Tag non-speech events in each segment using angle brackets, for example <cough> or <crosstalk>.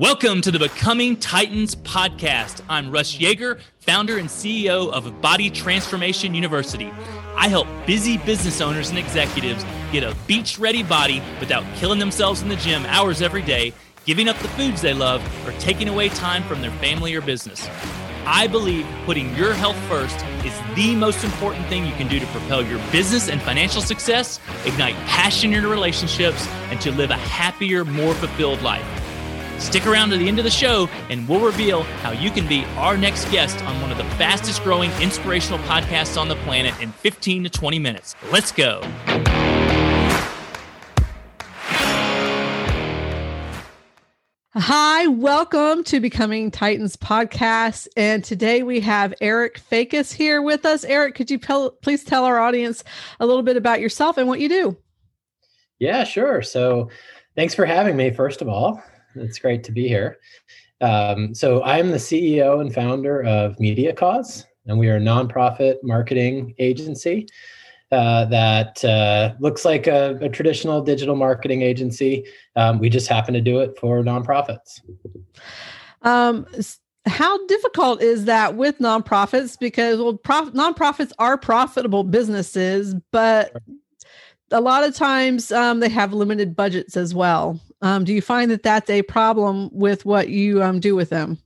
Welcome to the Becoming Titans podcast. I'm Russ Yeager, founder and CEO of Body Transformation University. I help busy business owners and executives get a beach ready body without killing themselves in the gym hours every day, giving up the foods they love, or taking away time from their family or business. I believe putting your health first is the most important thing you can do to propel your business and financial success, ignite passion in your relationships, and to live a happier, more fulfilled life. Stick around to the end of the show, and we'll reveal how you can be our next guest on one of the fastest growing inspirational podcasts on the planet in 15 to 20 minutes. Let's go. Hi, welcome to Becoming Titans podcast. And today we have Eric Facas here with us. Eric, could you pel- please tell our audience a little bit about yourself and what you do? Yeah, sure. So, thanks for having me, first of all. It's great to be here. Um, so I'm the CEO and founder of Media Cause, and we are a nonprofit marketing agency uh, that uh, looks like a, a, traditional digital marketing agency. Um, we just happen to do it for nonprofits. Um, how difficult is that with nonprofits? Because well, prof- nonprofits are profitable businesses, but a lot of times um, they have limited budgets as well. Um, do you find that that's a problem with what you um, do with them?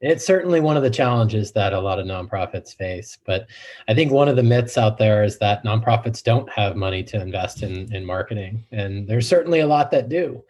It's certainly one of the challenges that a lot of nonprofits face. But I think one of the myths out there is that nonprofits don't have money to invest in, in marketing. And there's certainly a lot that do.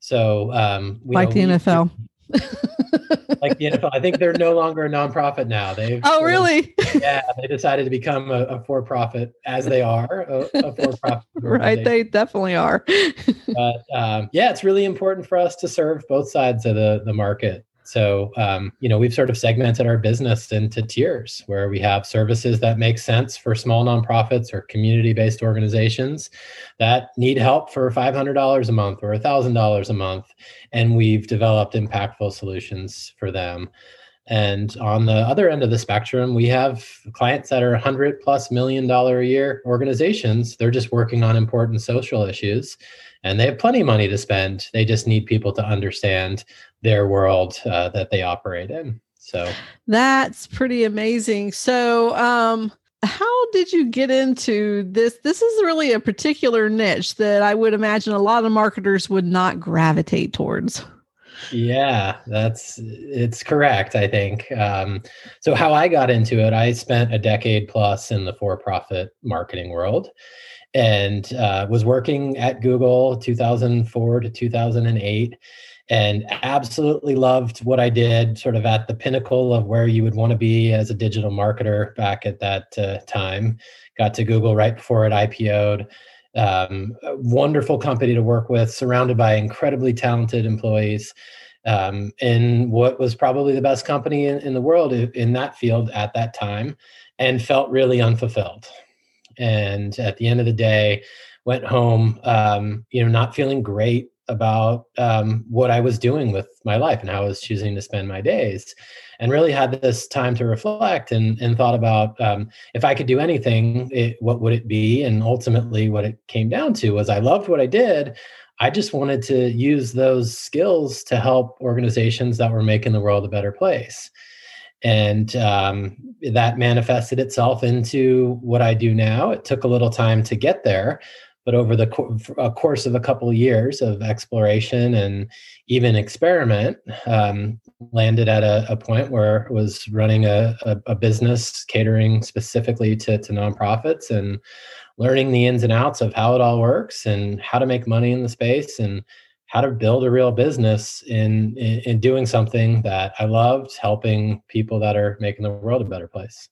So, um, like know, the NFL. <laughs> like the NFL. I think they're no longer a nonprofit now. They've oh really? <laughs> yeah, they decided to become a, a for-profit as they are a, a for-profit. <laughs> right, they definitely are. but um, yeah, it's really important for us to serve both sides of the the market. So, um, you know, we've sort of segmented our business into tiers where we have services that make sense for small nonprofits or community based organizations that need help for $500 a month or $1,000 a month. And we've developed impactful solutions for them. And on the other end of the spectrum, we have clients that are 100 plus million dollar a year organizations. They're just working on important social issues and they have plenty of money to spend. They just need people to understand their world uh, that they operate in. So that's pretty amazing. So, um, how did you get into this? This is really a particular niche that I would imagine a lot of marketers would not gravitate towards. Yeah, that's it's correct. I think. Um, so how I got into it, I spent a decade plus in the for-profit marketing world, and uh, was working at Google 2004 to 2008 and absolutely loved what I did, sort of at the pinnacle of where you would want to be as a digital marketer back at that uh, time. Got to Google right before it IPO'd. Um, wonderful company to work with, surrounded by incredibly talented employees, um, in what was probably the best company in, in the world in that field at that time, and felt really unfulfilled. And at the end of the day, went home, um, you know, not feeling great about um, what I was doing with my life and how I was choosing to spend my days, and really had this time to reflect and, and thought about um, if I could do anything, it, what would it be? And ultimately, what it came down to was I loved what I did. I just wanted to use those skills to help organizations that were making the world a better place. And um, that manifested itself into what I do now. It took a little time to get there, but over the co- course of a couple of years of exploration and even experiment, um, landed at a, a, point where it was running a, a, a, business catering specifically to, to nonprofits and learning the ins and outs of how it all works and how to make money in the space and how to build a real business in, in, in doing something that I loved, helping people that are making the world a better place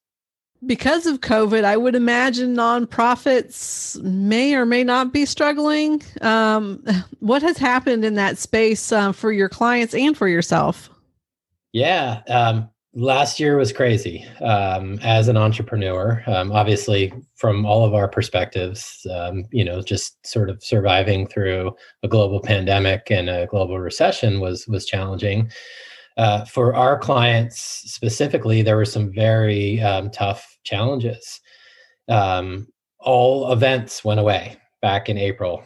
because of COVID, I would imagine nonprofits may or may not be struggling. Um, <laughs> what has happened in that space uh, for your clients and for yourself? Yeah, um, last year was crazy um, as an entrepreneur. Um, obviously, from all of our perspectives, um, you know, just sort of surviving through a global pandemic and a global recession was was challenging. Uh, for our clients specifically, there were some very um, tough challenges. Um, all events went away back in April.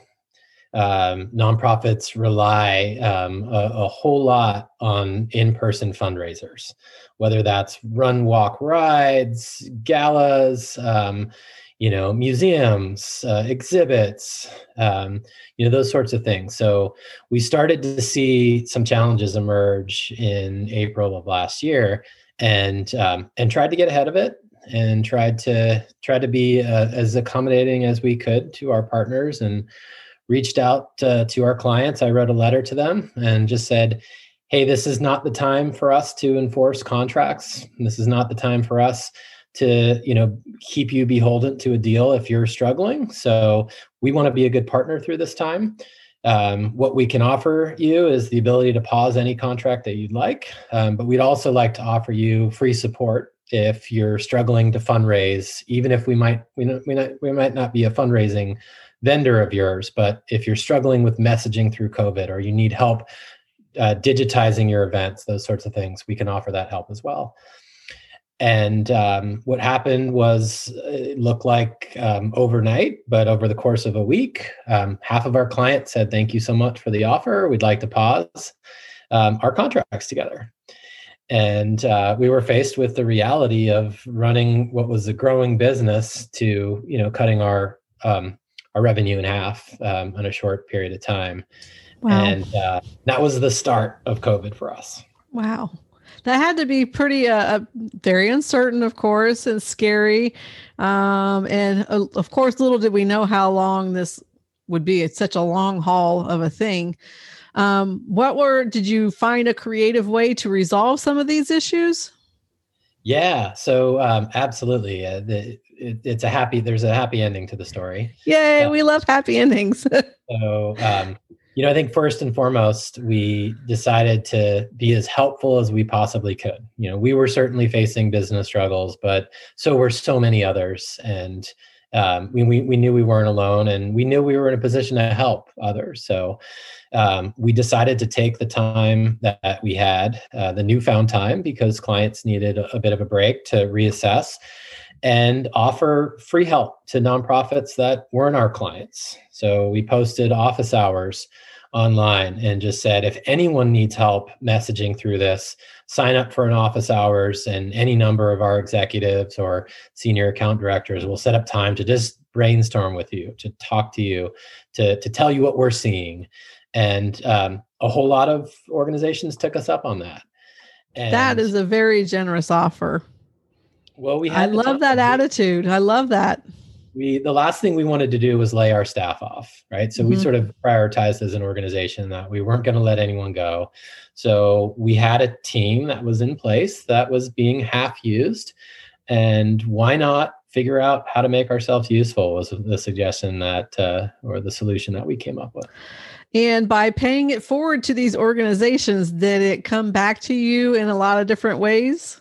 um, nonprofits rely um, a, a, whole lot on in-person fundraisers, whether that's run, walk, rides, galas, um, you know, museums, uh, exhibits, um, you know, those sorts of things. So we started to see some challenges emerge in April of last year, and um, and tried to get ahead of it and tried to try to be uh, as accommodating as we could to our partners and reached out uh, to our clients. I wrote a letter to them and just said, "Hey, this is not the time for us to enforce contracts. This is not the time for us to, you know, keep you beholden to a deal if you're struggling. So we want to be a good partner through this time." Um, what we can offer you is the ability to pause any contract that you'd like, um, but we'd also like to offer you free support if you're struggling to fundraise, even if we might we, not, we, not, we might not be a fundraising vendor of yours, but if you're struggling with messaging through COVID or you need help uh, digitizing your events, those sorts of things, we can offer that help as well. And um, what happened was it looked like um, overnight, but over the course of a week, um, half of our clients said, Thank you so much for the offer. We'd like to pause um, our contracts together and uh, we were faced with the reality of running what was a growing business to you know cutting our um, our revenue in half um, in a short period of time wow. and uh, that was the start of covid for us wow that had to be pretty uh, uh very uncertain of course and scary um, and uh, of course little did we know how long this would be it's such a long haul of a thing um, what were, did you find a creative way to resolve some of these issues? Yeah, so um, absolutely. Uh, the, it, it's a happy, there's a happy ending to the story. Yay, we love happy endings. <laughs> so, um, you know, I think first and foremost, we decided to be as helpful as we possibly could. You know, we were certainly facing business struggles, but so were so many others. And um, we, we, we knew we weren't alone and we knew we were in a position to help others. So um, we decided to take the time that we had, uh, the newfound time, because clients needed a, a bit of a break to reassess and offer free help to nonprofits that weren't our clients. So we posted office hours online and just said if anyone needs help messaging through this sign up for an office hours and any number of our executives or senior account directors will set up time to just brainstorm with you to talk to you to, to tell you what we're seeing. And um, a whole lot of organizations took us up on that. And that is a very generous offer well we had i love that attitude. I love that. We the last thing we wanted to do was lay our staff off right? So mm-hmm. we sort of prioritized as an organization that we weren't going to let anyone go. So we had a team that was in place that was being half used and why not figure out how to make ourselves useful was the suggestion that uh, or the solution that we came up with. And by paying it forward to these organizations did it come back to you in a lot of different ways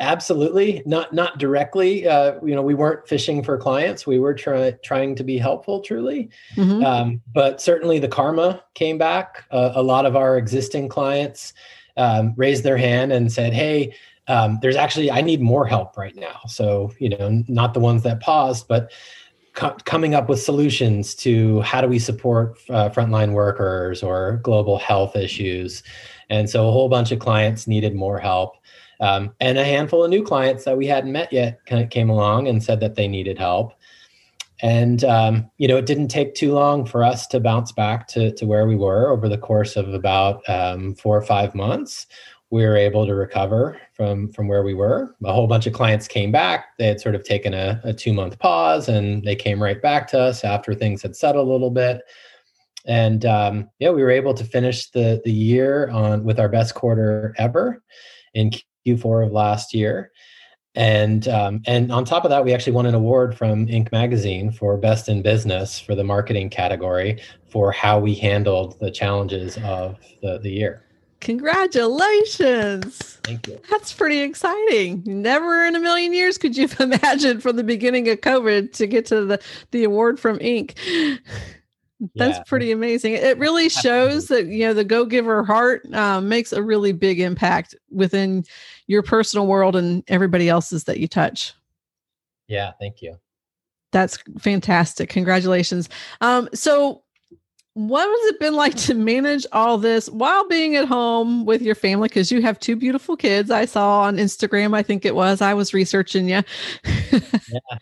Absolutely, not not directly. Uh, you know, we weren't fishing for clients. We were trying trying to be helpful, truly. Mm-hmm. Um, but certainly, the karma came back. Uh, a lot of our existing clients um, raised their hand and said, "Hey, um, there's actually I need more help right now." So you know, not the ones that paused, but co- coming up with solutions to how do we support uh, frontline workers or global health issues. And so, a whole bunch of clients needed more help. Um, and a handful of new clients that we hadn't met yet kind of came along and said that they needed help. And um, you know, it didn't take too long for us to bounce back to, to where we were over the course of about um, four or five months. We were able to recover from from where we were. A whole bunch of clients came back. They had sort of taken a, a two month pause, and they came right back to us after things had settled a little bit. And um, yeah, we were able to finish the the year on with our best quarter ever in Q4 of last year. And um, and on top of that, we actually won an award from Inc. magazine for best in business for the marketing category for how we handled the challenges of the, the year. Congratulations. Thank you. That's pretty exciting. Never in a million years could you have <laughs> imagined from the beginning of COVID to get to the, the award from Inc. That's yeah. pretty amazing. It really shows that you know the go giver heart um, makes a really big impact within your personal world and everybody else's that you touch. Yeah, thank you. That's fantastic. Congratulations. Um, so what has it been like to manage all this while being at home with your family? Because you have two beautiful kids. I saw on Instagram, I think it was. I was researching you. yeah.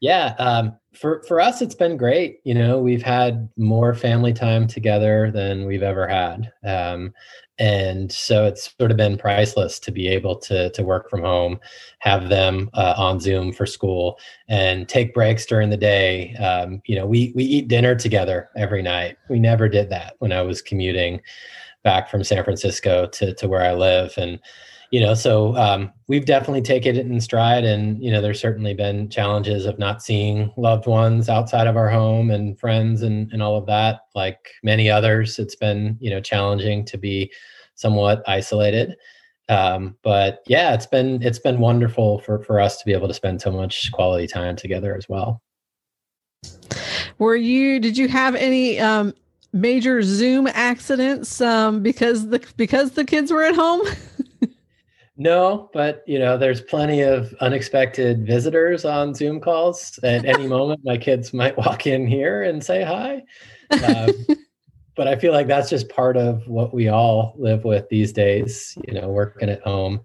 Yeah. Um, for for us, it's been great. You know, we've had more family time together than we've ever had, um, and so it's sort of been priceless to be able to to work from home, have them uh, on Zoom for school, and take breaks during the day. Um, you know, we we eat dinner together every night. We never did that when I was commuting back from San Francisco to to where I live, and you know, so um, we've definitely taken it in stride, and you know, there's certainly been challenges of not seeing loved ones outside of our home and friends and and all of that. Like many others, it's been you know challenging to be somewhat isolated. Um, but yeah, it's been it's been wonderful for for us to be able to spend so much quality time together as well. Were you? Did you have any um, major Zoom accidents um, because the because the kids were at home? <laughs> No, but you know, there's plenty of unexpected visitors on Zoom calls. At any <laughs> moment, my kids might walk in here and say hi. Um, <laughs> but I feel like that's just part of what we all live with these days. You know, working at home,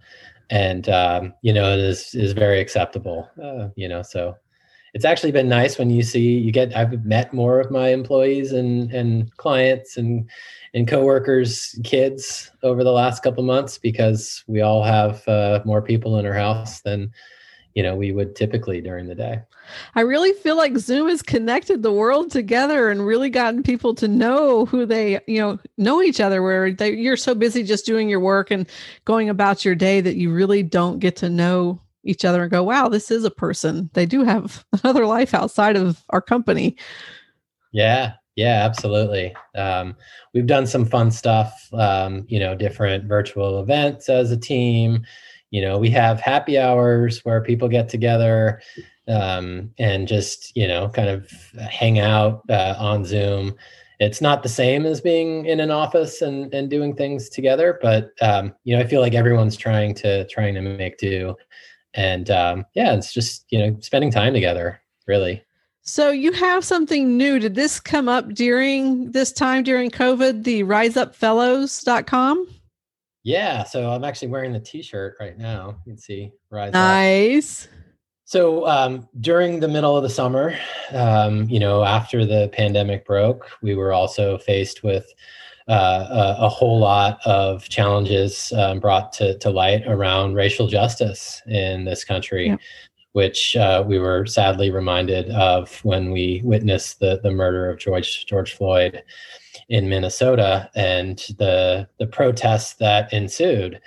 and um, you know, it is is very acceptable. Uh, you know, so it's actually been nice when you see you get. I've met more of my employees and and clients and and coworkers' kids over the last couple months because we all have uh, more people in our house than you know we would typically during the day. I really feel like Zoom has connected the world together and really gotten people to know who they, you know, know each other. Where they, you're so busy just doing your work and going about your day that you really don't get to know each other and go, "Wow, this is a person. They do have <laughs> another life outside of our company." Yeah, yeah, absolutely. Um, we've done some fun stuff, um, you know, different virtual events as a team. You know, we have happy hours where people get together um, and just, you know, kind of hang out uh, on Zoom. It's not the same as being in an office and, and doing things together, but um, you know, I feel like everyone's trying to trying to make do. And um, yeah, it's just you know spending time together, really. So you have something new. Did this come up during this time during COVID, the riseupfellows.com? Yeah. So I'm actually wearing the t-shirt right now. You can see Rise nice. Up. So um, during the middle of the summer, um, you know, after the pandemic broke, we were also faced with uh, a, a, whole lot of challenges um, brought to, to light around racial justice in this country which uh, we were sadly reminded of when we witnessed the, the murder of George, George Floyd in Minnesota and the, the protests that ensued.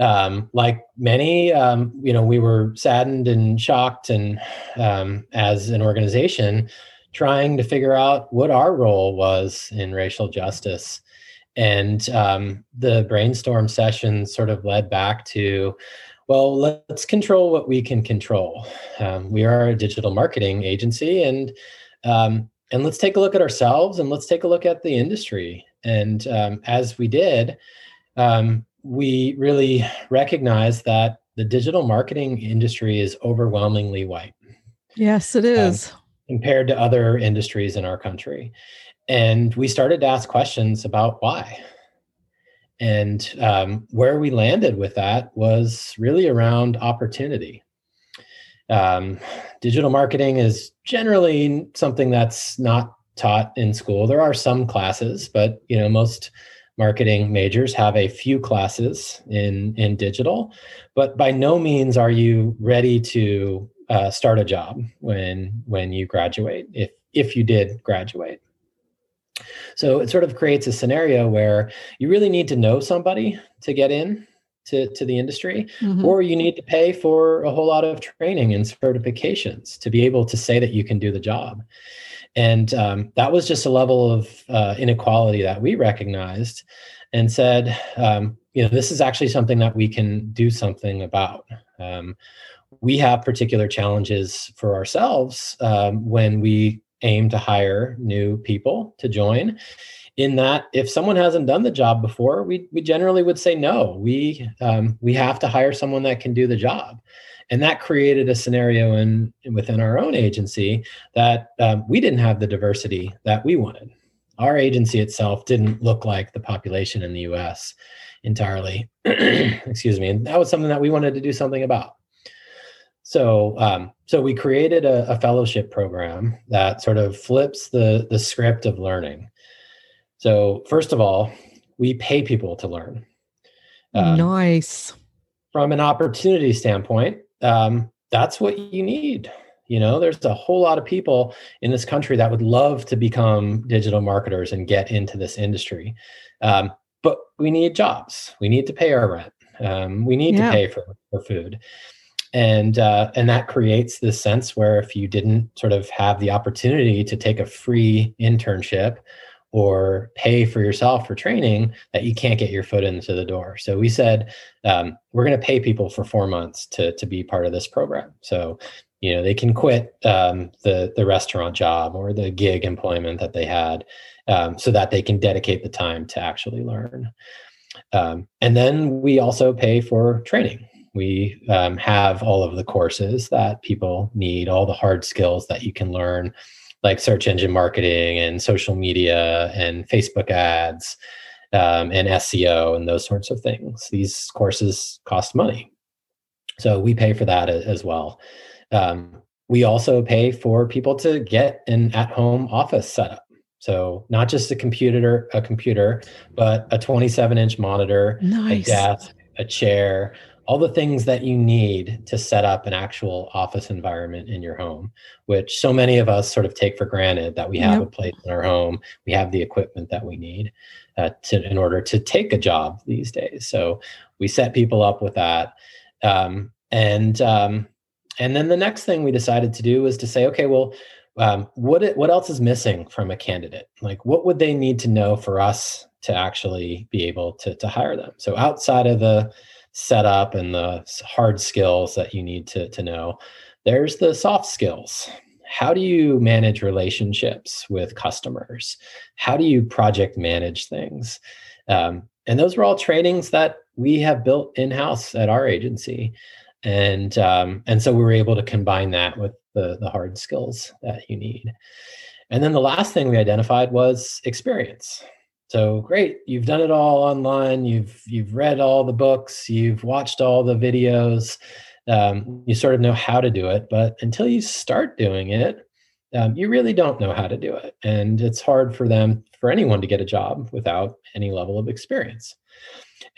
Um, like many, um, you know, we were saddened and shocked, and um, as an organization, trying to figure out what our role was in racial justice. And um, the brainstorm session sort of led back to well, let's control what we can control. Um, we are a digital marketing agency, and um, and let's take a look at ourselves and let's take a look at the industry. And um, as we did, um, we really recognized that the digital marketing industry is overwhelmingly white. Yes, it is um, compared to other industries in our country. And we started to ask questions about why. And um, where we landed with that was really around opportunity. Um, digital marketing is generally something that's not taught in school. There are some classes, but you know most marketing majors have a few classes in in digital. But by no means are you ready to uh, start a job when when you graduate. If if you did graduate. So it sort of creates a scenario where you really need to know somebody to get in to, to the industry, mm-hmm. or you need to pay for a whole lot of training and certifications to be able to say that you can do the job. And um, that was just a level of uh, inequality that we recognized and said, um, you know, this is actually something that we can do something about. Um, we have particular challenges for ourselves um, when we aim to hire new people to join in that if someone hasn't done the job before we, we generally would say no. We um, we have to hire someone that can do the job. And that created a scenario in within our own agency that um, we didn't have the diversity that we wanted. Our agency itself didn't look like the population in the us entirely. <clears throat> Excuse me. And that was something that we wanted to do something about. So um, so we created a, a, fellowship program that sort of flips the the script of learning so first of all we pay people to learn um, nice from an opportunity standpoint um, that's what you need you know, there's a whole lot of people in this country that would love to become digital marketers and get into this industry. Um, but we need jobs. We need to pay our rent. Um, we need yeah. to pay for, for food. And uh, and that creates this sense where if you didn't sort of have the opportunity to take a free internship or pay for yourself for training that you can't get your foot into the door. So we said um, we're going to pay people for four months to to be part of this program. So you know they can quit um, the the restaurant job or the gig employment that they had um, so that they can dedicate the time to actually learn um, and then we also pay for training we um, have all of the courses that people need all the hard skills that you can learn like search engine marketing and social media and facebook ads um, and seo and those sorts of things these courses cost money so we pay for that as well um, we also pay for people to get an at-home office setup. So not just a computer, a computer, but a 27-inch monitor, nice. a desk, a chair, all the things that you need to set up an actual office environment in your home, which so many of us sort of take for granted that we have yep. a place in our home, we have the equipment that we need uh, to, in order to take a job these days. So we set people up with that. Um, and um, and then the next thing we decided to do was to say, okay, well, um, what what else is missing from a candidate? Like, what would they need to know for us to actually be able to to hire them? So outside of the setup and the hard skills that you need to to know, there's the soft skills. How do you manage relationships with customers? How do you project manage things? Um, and those were all trainings that we have built in house at our agency and um, and so we were able to combine that with the the hard skills that you need and then the last thing we identified was experience so great. You've done it all online. You've you've read all the books. You've watched all the videos. Um, you sort of know how to do it but until you start doing it um, you really don't know how to do it. And it's hard for them for anyone to get a job without any level of experience.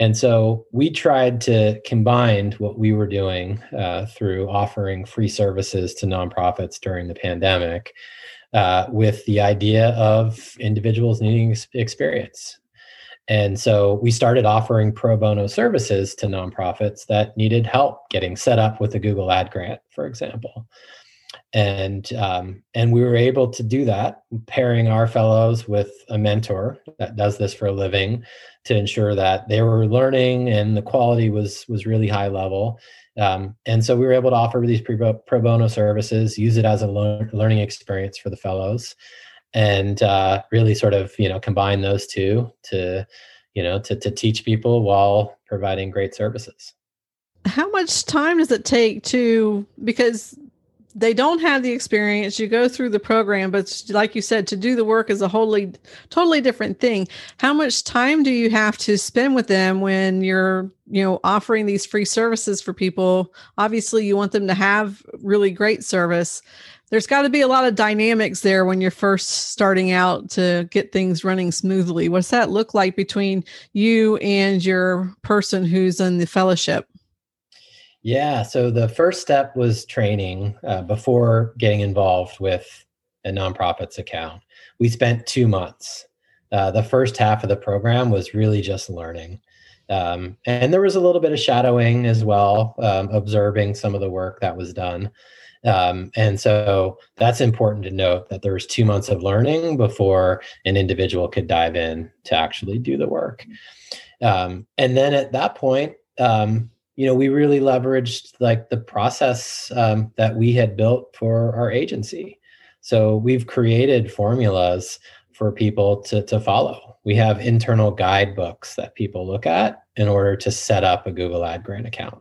And so we tried to combine what we were doing uh, through offering free services to nonprofits during the pandemic uh, with the idea of individuals needing experience. And so we started offering pro bono services to nonprofits that needed help getting set up with a Google Ad Grant, for example and um, and we were able to do that pairing our fellows with a mentor that does this for a living to ensure that they were learning and the quality was was really high level um, and so we were able to offer these pro, bono services use it as a learn, learning experience for the fellows and uh, really sort of you know combine those two to you know to, to teach people while providing great services. How much time does it take to because they don't have the experience. You go through the program, but like you said, to do the work is a wholly, totally different thing. How much time do you have to spend with them when you're, you know, offering these free services for people? Obviously, you want them to have really great service. There's got to be a lot of dynamics there when you're first starting out to get things running smoothly. What's that look like between you and your person who's in the fellowship? Yeah. So the first step was training uh, before getting involved with a nonprofit's account. We spent two months. Uh, the first half of the program was really just learning. Um, and there was a little bit of shadowing as well, um, observing some of the work that was done. Um, and so that's important to note that there was two months of learning before an individual could dive in to actually do the work. Um, and then at that point, um, you know, we really leveraged like the process um, that we had built for our agency. So we've created formulas for people to, to follow. We have internal guidebooks that people look at in order to set up a Google Ad Grant account,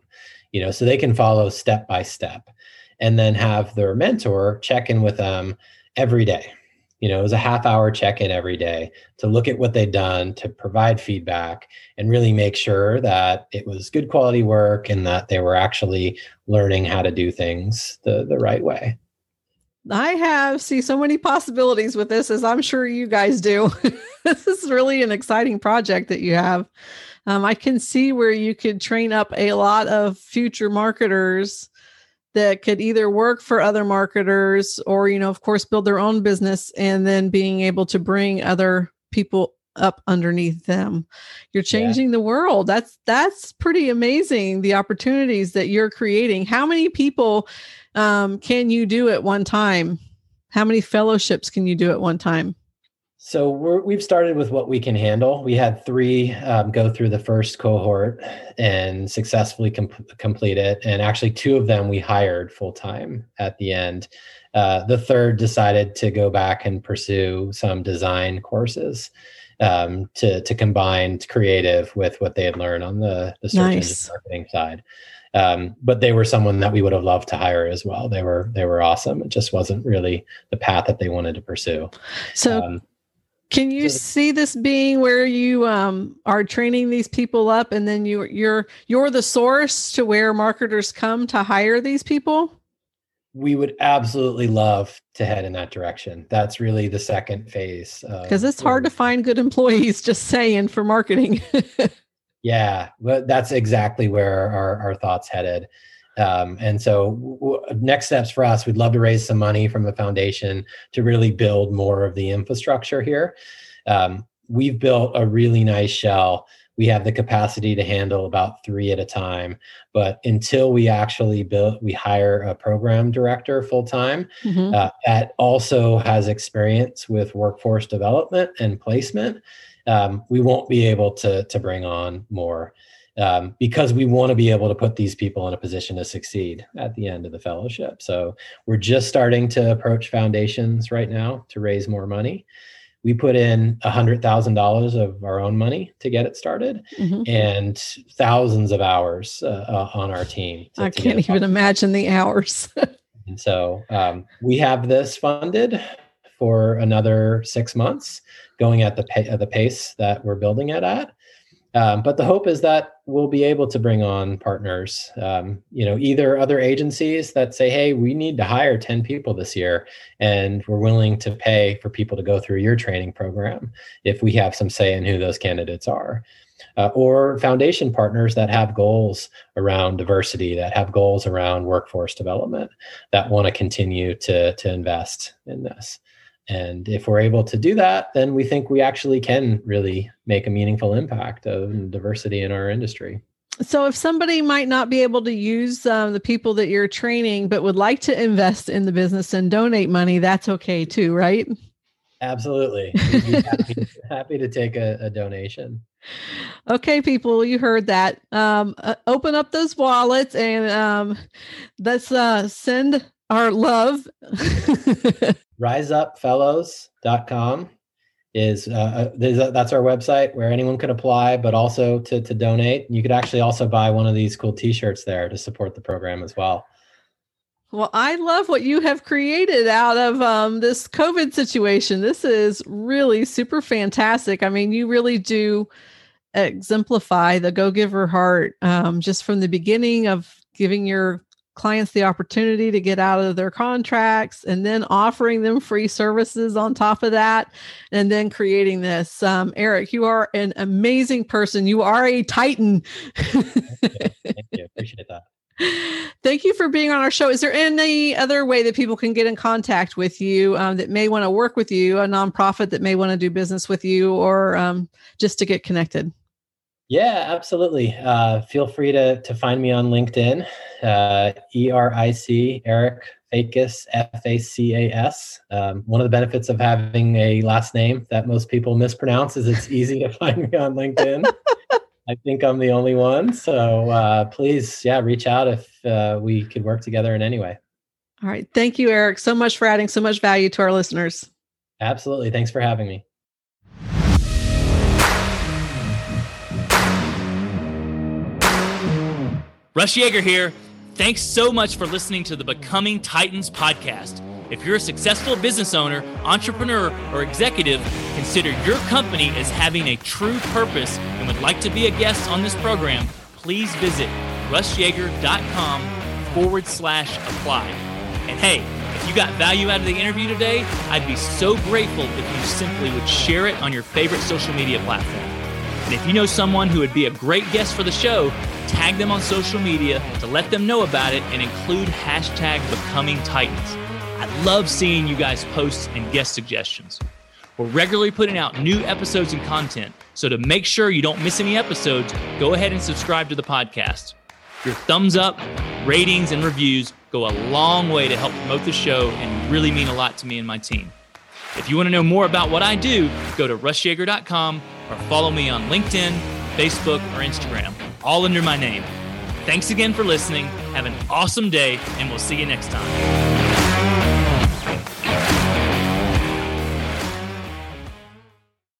you know, so they can follow step by step and then have their mentor check in with them every day You know, it was a half hour check in every day to look at what they'd done, to provide feedback, and really make sure that it was good quality work and that they were actually learning how to do things the, the right way. I have see so many possibilities with this, as I'm sure you guys do. <laughs> this is really an exciting project that you have. Um, I can see where you could train up a lot of future marketers that could either work for other marketers or, you know, of course, build their own business and then being able to bring other people up underneath them. You're changing yeah. the world. That's that's pretty amazing. The opportunities that you're creating. How many people um, can you do at one time? How many fellowships can you do at one time? So we have started with what we can handle. We had three um, go through the first cohort and successfully com- complete it, and actually two of them we hired full time at the end. Uh, the third decided to go back and pursue some design courses um, to to combine creative with what they had learned on the the search nice. engine marketing side. Um, but they were someone that we would have loved to hire as well. They were they were awesome. It just wasn't really the path that they wanted to pursue. So um, can you see this being where you um, are training these people up, and then you you're you're the source to where marketers come to hire these people? We would absolutely love to head in that direction. That's really the second phase. Because it's hard to find good employees. Just saying for marketing. <laughs> yeah, but that's exactly where our our thoughts headed. Um, and so, w- next steps for us, we'd love to raise some money from the foundation to really build more of the infrastructure here. Um, we've built a really nice shell. We have the capacity to handle about three at a time, but until we actually build, we hire a program director full time mm-hmm. uh, that also has experience with workforce development and placement. Um, we won't be able to to bring on more um, because we want to be able to put these people in a position to succeed at the end of the fellowship. So we're just starting to approach foundations right now to raise more money. We put in a hundred thousand dollars of our own money to get it started, mm-hmm. and thousands of hours uh, uh, on our team. To, I to can't even imagine the hours. <laughs> and so um, we have this funded for another six months, going at the pa- the pace that we're building it at. Um, but the hope is that we'll be able to bring on partners, um, you know, either other agencies that say, hey, we need to hire 10 people this year, and we're willing to pay for people to go through your training program if we have some say in who those candidates are. Uh, or foundation partners that have goals around diversity, that have goals around workforce development, that want to continue to, to invest in this. And if we're able to do that, then we think we actually can really make a meaningful impact of diversity in our industry. So, if somebody might not be able to use um, the people that you're training, but would like to invest in the business and donate money, that's okay too, right? Absolutely. <laughs> happy, happy, to take a, a, donation. Okay, people, you heard that. Um, uh, open up those wallets and um, let's uh, send our love. <laughs> riseupfellows.com is uh, uh that's our website where anyone can apply, but also to, to donate. You could actually also buy one of these cool t-shirts there to support the program as well. Well, I love what you have created out of um, this COVID situation. This is really super fantastic. I mean, you really do exemplify the go giver heart um, just from the beginning of giving your clients the opportunity to get out of their contracts and then offering them free services on top of that and then creating this. Um, eric you are an amazing person. You are a titan. Thank you. Appreciate that. <laughs> Thank you for being on our show. Is there any other way that people can get in contact with you um, that may want to work with you, a nonprofit that may want to do business with you, or um, just to get connected? Yeah, absolutely. Uh, feel free to to find me on LinkedIn, uh, E R I C Eric Facas F A C A S. Um, one of the benefits of having a last name that most people mispronounce is it's easy to <laughs> find me on LinkedIn. I think I'm the only one, so uh, please, yeah, reach out if uh, we could work together in any way. All right, thank you, Eric, so much for adding so much value to our listeners. Absolutely, thanks for having me. Russ Yeager here. Thanks so much for listening to the Becoming Titans podcast. If you're a successful business owner, entrepreneur, or executive, consider your company as having a true purpose and would like to be a guest on this program, please visit russyeager.com forward slash apply. And hey, if you got value out of the interview today, I'd be so grateful if you simply would share it on your favorite social media platform. And if you know someone who would be a great guest for the show, tag them on social media to let them know about it and include hashtag becoming titans. I love seeing you guys post and guest suggestions. We're regularly putting out new episodes and content, so to make sure you don't miss any episodes, go ahead and subscribe to the podcast. Your thumbs up, ratings, and reviews go a long way to help promote the show and really mean a lot to me and my team. If you want to know more about what I do, go to russyeager.com or follow me on LinkedIn, Facebook, or Instagram, all under my name. Thanks again for listening. Have an awesome day, and we'll see you next time.